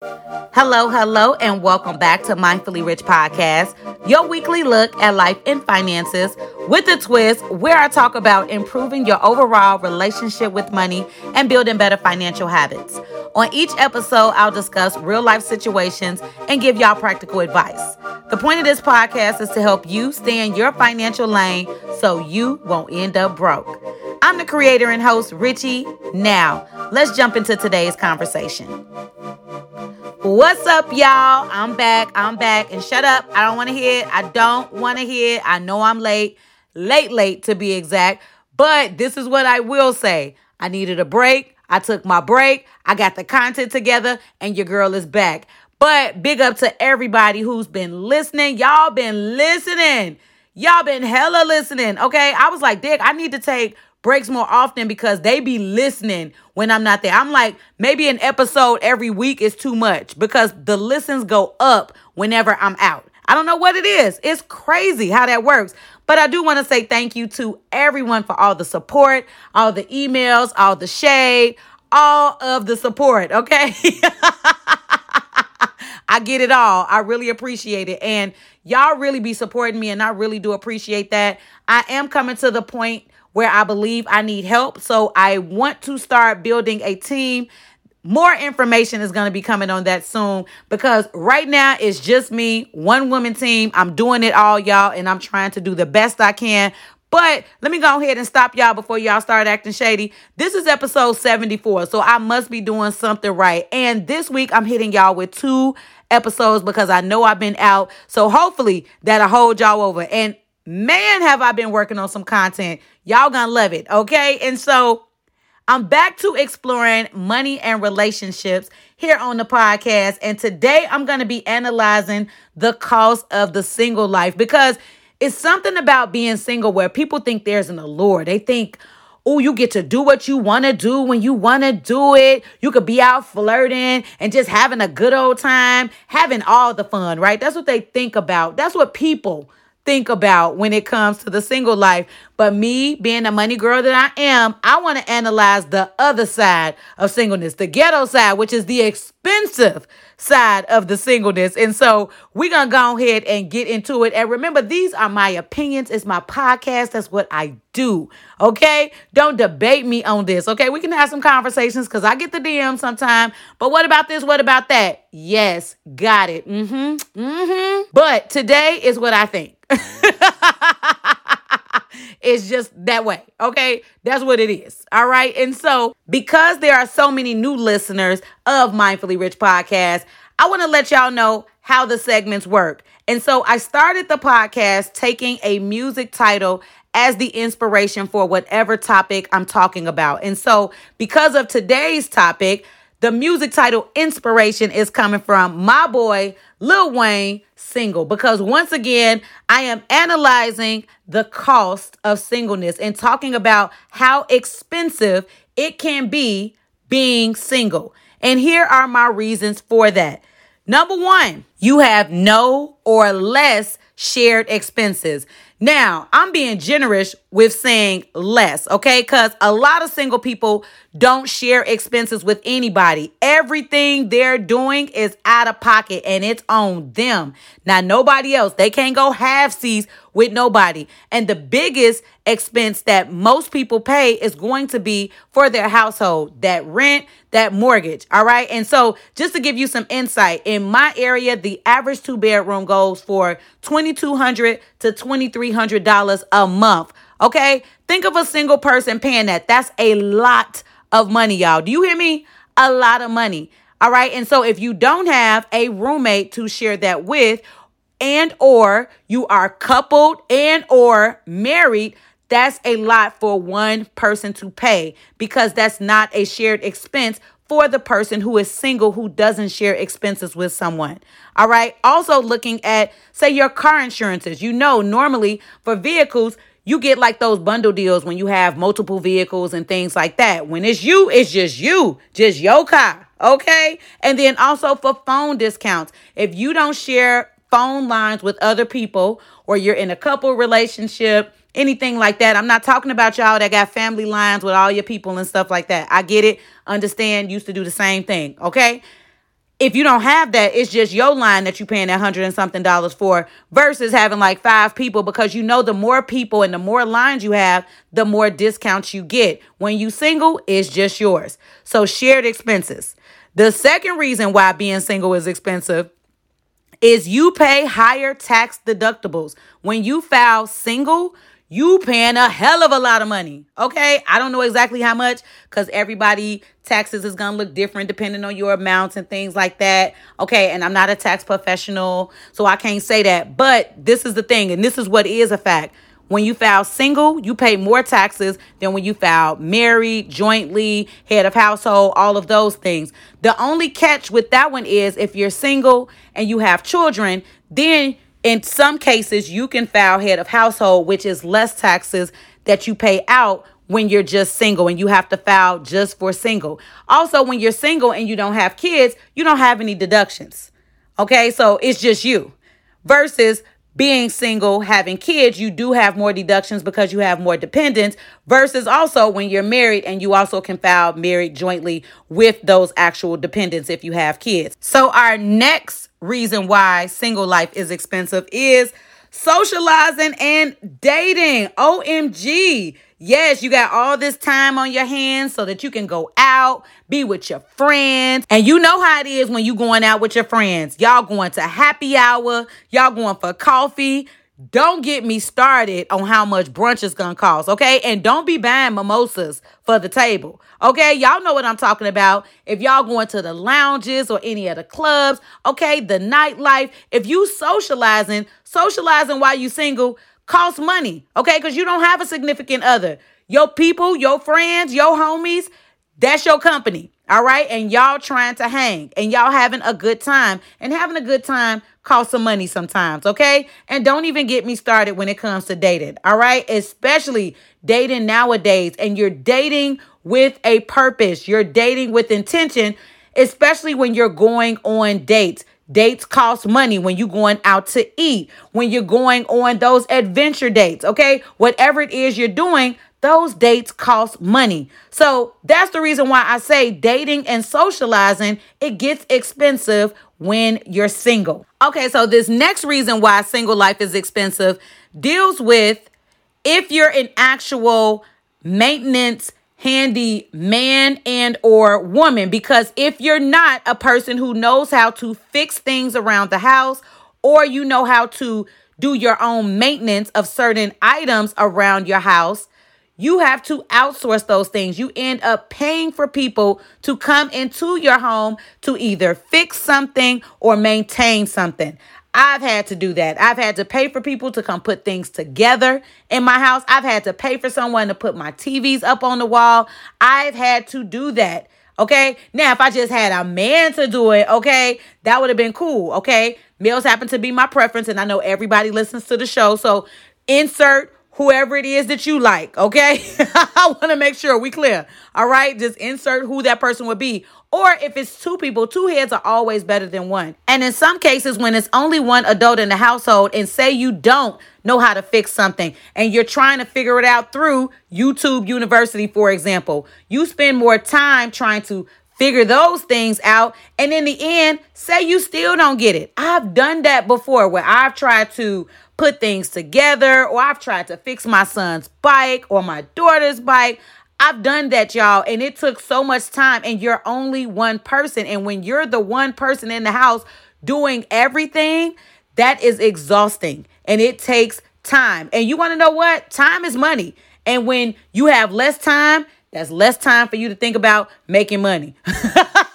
Hello, hello, and welcome back to Mindfully Rich Podcast, your weekly look at life and finances with a twist where I talk about improving your overall relationship with money and building better financial habits. On each episode, I'll discuss real life situations and give y'all practical advice. The point of this podcast is to help you stay in your financial lane so you won't end up broke. I'm the creator and host, Richie. Now, let's jump into today's conversation. What's up, y'all? I'm back. I'm back. And shut up. I don't want to hear it. I don't want to hear it. I know I'm late. Late, late to be exact. But this is what I will say I needed a break. I took my break. I got the content together, and your girl is back. But big up to everybody who's been listening. Y'all been listening. Y'all been hella listening. Okay. I was like, Dick, I need to take breaks more often because they be listening when I'm not there. I'm like, maybe an episode every week is too much because the listens go up whenever I'm out. I don't know what it is. It's crazy how that works. But I do want to say thank you to everyone for all the support, all the emails, all the shade, all of the support, okay? I get it all. I really appreciate it. And y'all really be supporting me, and I really do appreciate that. I am coming to the point where I believe I need help. So I want to start building a team. More information is going to be coming on that soon because right now it's just me, one woman team. I'm doing it all, y'all, and I'm trying to do the best I can. But let me go ahead and stop y'all before y'all start acting shady. This is episode 74, so I must be doing something right. And this week I'm hitting y'all with two episodes because I know I've been out. So hopefully that'll hold y'all over. And man, have I been working on some content. Y'all gonna love it, okay? And so I'm back to exploring money and relationships here on the podcast. And today I'm gonna be analyzing the cost of the single life because it's something about being single where people think there's an allure. They think, oh, you get to do what you want to do when you want to do it. You could be out flirting and just having a good old time, having all the fun, right? That's what they think about. That's what people think about when it comes to the single life. But me being a money girl that I am, I want to analyze the other side of singleness, the ghetto side, which is the expensive side of the singleness. And so we're going to go ahead and get into it. And remember, these are my opinions. It's my podcast. That's what I do. Okay. Don't debate me on this. Okay. We can have some conversations because I get the DM sometime. But what about this? What about that? Yes. Got it. Mm hmm. Mm hmm. But today is what I think. it's just that way. Okay. That's what it is. All right. And so, because there are so many new listeners of Mindfully Rich podcast, I want to let y'all know how the segments work. And so, I started the podcast taking a music title as the inspiration for whatever topic I'm talking about. And so, because of today's topic, the music title inspiration is coming from my boy Lil Wayne single because once again, I am analyzing the cost of singleness and talking about how expensive it can be being single. And here are my reasons for that. Number one, you have no or less shared expenses. Now, I'm being generous with saying less, okay? Because a lot of single people don't share expenses with anybody. Everything they're doing is out of pocket and it's on them. Now, nobody else. They can't go half seas with nobody. And the biggest expense that most people pay is going to be for their household that rent, that mortgage. All right. And so, just to give you some insight, in my area, the average two bedroom goes for 2,200 to $2,300 a month. Okay. Think of a single person paying that. That's a lot of money, y'all. Do you hear me? A lot of money. All right. And so, if you don't have a roommate to share that with, and or you are coupled and or married that's a lot for one person to pay because that's not a shared expense for the person who is single who doesn't share expenses with someone. All right. Also, looking at, say, your car insurances. You know, normally for vehicles, you get like those bundle deals when you have multiple vehicles and things like that. When it's you, it's just you, just your car. Okay. And then also for phone discounts. If you don't share phone lines with other people or you're in a couple relationship, anything like that. I'm not talking about y'all that got family lines with all your people and stuff like that. I get it. Understand, used to do the same thing. Okay. If you don't have that, it's just your line that you're paying that hundred and something dollars for versus having like five people because you know the more people and the more lines you have, the more discounts you get. When you single, it's just yours. So shared expenses. The second reason why being single is expensive is you pay higher tax deductibles. When you file single, you paying a hell of a lot of money. Okay. I don't know exactly how much because everybody taxes is going to look different depending on your amounts and things like that. Okay. And I'm not a tax professional, so I can't say that. But this is the thing, and this is what is a fact. When you file single, you pay more taxes than when you file married, jointly, head of household, all of those things. The only catch with that one is if you're single and you have children, then in some cases, you can file head of household, which is less taxes that you pay out when you're just single and you have to file just for single. Also, when you're single and you don't have kids, you don't have any deductions. Okay, so it's just you versus being single, having kids, you do have more deductions because you have more dependents versus also when you're married and you also can file married jointly with those actual dependents if you have kids. So our next reason why single life is expensive is socializing and dating. OMG. Yes, you got all this time on your hands so that you can go out, be with your friends. And you know how it is when you going out with your friends. Y'all going to happy hour, y'all going for coffee. Don't get me started on how much brunch is to cost, okay? And don't be buying mimosas for the table, okay? Y'all know what I'm talking about. If y'all going to the lounges or any of the clubs, okay, the nightlife, if you socializing, socializing while you single, costs money, okay? Because you don't have a significant other. Your people, your friends, your homies, that's your company, all right? And y'all trying to hang and y'all having a good time. And having a good time costs some money sometimes, okay? And don't even get me started when it comes to dating, all right? Especially dating nowadays. And you're dating with a purpose, you're dating with intention, especially when you're going on dates. Dates cost money when you're going out to eat, when you're going on those adventure dates, okay? Whatever it is you're doing, those dates cost money. So that's the reason why I say dating and socializing, it gets expensive when you're single. Okay, so this next reason why single life is expensive deals with if you're an actual maintenance handy man and or woman because if you're not a person who knows how to fix things around the house or you know how to do your own maintenance of certain items around your house you have to outsource those things you end up paying for people to come into your home to either fix something or maintain something I've had to do that. I've had to pay for people to come put things together in my house. I've had to pay for someone to put my TVs up on the wall. I've had to do that. Okay. Now, if I just had a man to do it, okay, that would have been cool. Okay. Males happen to be my preference, and I know everybody listens to the show. So insert whoever it is that you like, okay? I want to make sure we clear. All right? Just insert who that person would be. Or if it's two people, two heads are always better than one. And in some cases, when it's only one adult in the household, and say you don't know how to fix something and you're trying to figure it out through YouTube University, for example, you spend more time trying to figure those things out. And in the end, say you still don't get it. I've done that before where I've tried to put things together, or I've tried to fix my son's bike or my daughter's bike. I've done that, y'all, and it took so much time, and you're only one person. And when you're the one person in the house doing everything, that is exhausting and it takes time. And you want to know what? Time is money. And when you have less time, that's less time for you to think about making money.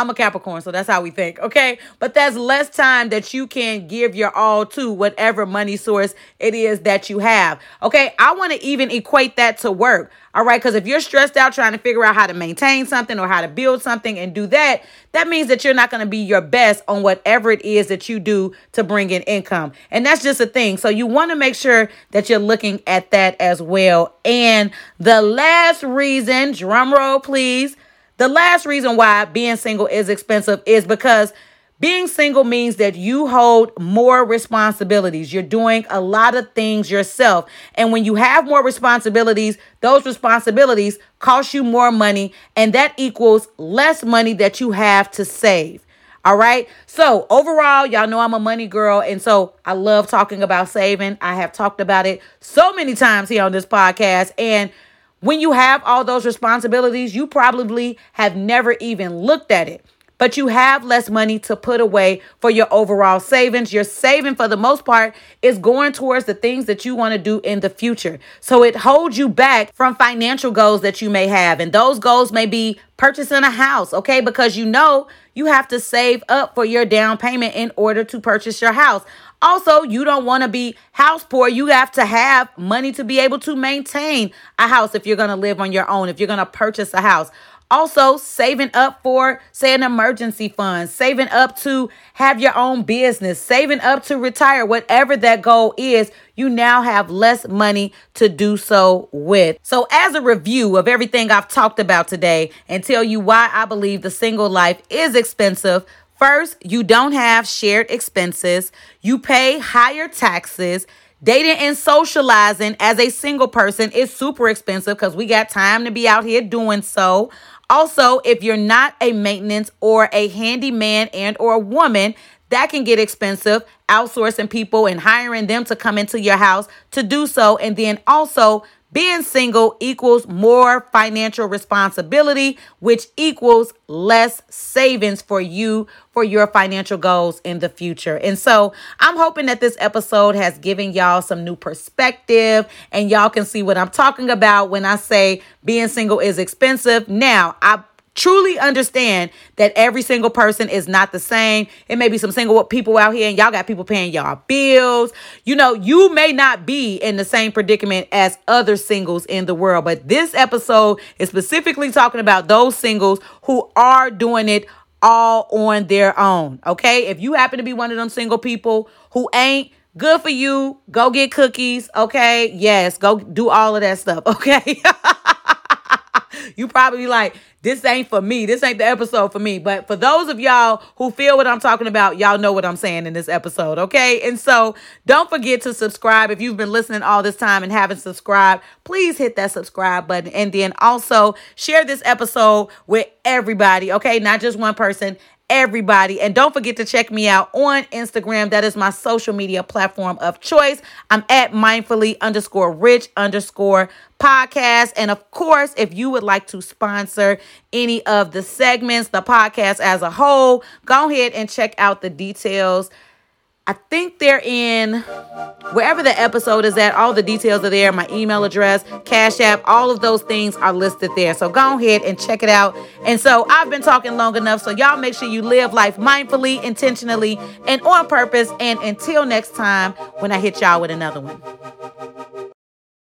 I'm a Capricorn, so that's how we think, okay? But that's less time that you can give your all to whatever money source it is that you have, okay? I want to even equate that to work, all right? Because if you're stressed out trying to figure out how to maintain something or how to build something and do that, that means that you're not going to be your best on whatever it is that you do to bring in income. And that's just a thing. So you want to make sure that you're looking at that as well. And the last reason, drum roll please, the last reason why being single is expensive is because Being single means that you hold more responsibilities. You're doing a lot of things yourself. And when you have more responsibilities, those responsibilities cost you more money, and that equals less money that you have to save. All right. So, overall, y'all know I'm a money girl. And so I love talking about saving. I have talked about it so many times here on this podcast. And when you have all those responsibilities, you probably have never even looked at it but you have less money to put away for your overall savings. Your saving, for the most part, is going towards the things that you want to do in the future. So it holds you back from financial goals that you may have. And those goals may be purchasing a house, okay? Because you know you have to save up for your down payment in order to purchase your house. Also, you don't want to be house poor. You have to have money to be able to maintain a house if you're going to live on your own, if you're going to purchase a house. Also, saving up for, say, an emergency fund, saving up to have your own business, saving up to retire, whatever that goal is, you now have less money to do so with. So, as a review of everything I've talked about today and tell you why I believe the single life is expensive, First, you don't have shared expenses. You pay higher taxes. Dating and socializing as a single person is super expensive because we got time to be out here doing so. Also, if you're not a maintenance or a handyman and or a woman, that can get expensive outsourcing people and hiring them to come into your house to do so and then also being single equals more financial responsibility, which equals less savings for you for your financial goals in the future. And so I'm hoping that this episode has given y'all some new perspective and y'all can see what I'm talking about when I say being single is expensive. Now, I truly understand that every single person is not the same. It may be some single people out here and y'all got people paying y'all bills. You know, you may not be in the same predicament as other singles in the world, but this episode is specifically talking about those singles who are doing it all on their own. Okay? If you happen to be one of them single people who ain't good for you, go get cookies, okay? Yes, go do all of that stuff, okay? You probably like, this ain't for me. This ain't the episode for me. But for those of y'all who feel what I'm talking about, y'all know what I'm saying in this episode, okay? And so don't forget to subscribe. If you've been listening all this time and haven't subscribed, please hit that subscribe button. And then also share this episode with everybody, okay? Not just one person everybody. And don't forget to check me out on Instagram. That is my social media platform of choice. I'm at mindfully underscore rich underscore podcast. And of course, if you would like to sponsor any of the segments, the podcast as a whole, go ahead and check out the details I think they're in wherever the episode is at. All the details are there. My email address, Cash App, all of those things are listed there. So go ahead and check it out. And so I've been talking long enough. So y'all make sure you live life mindfully, intentionally, and on purpose. And until next time, when I hit y'all with another one.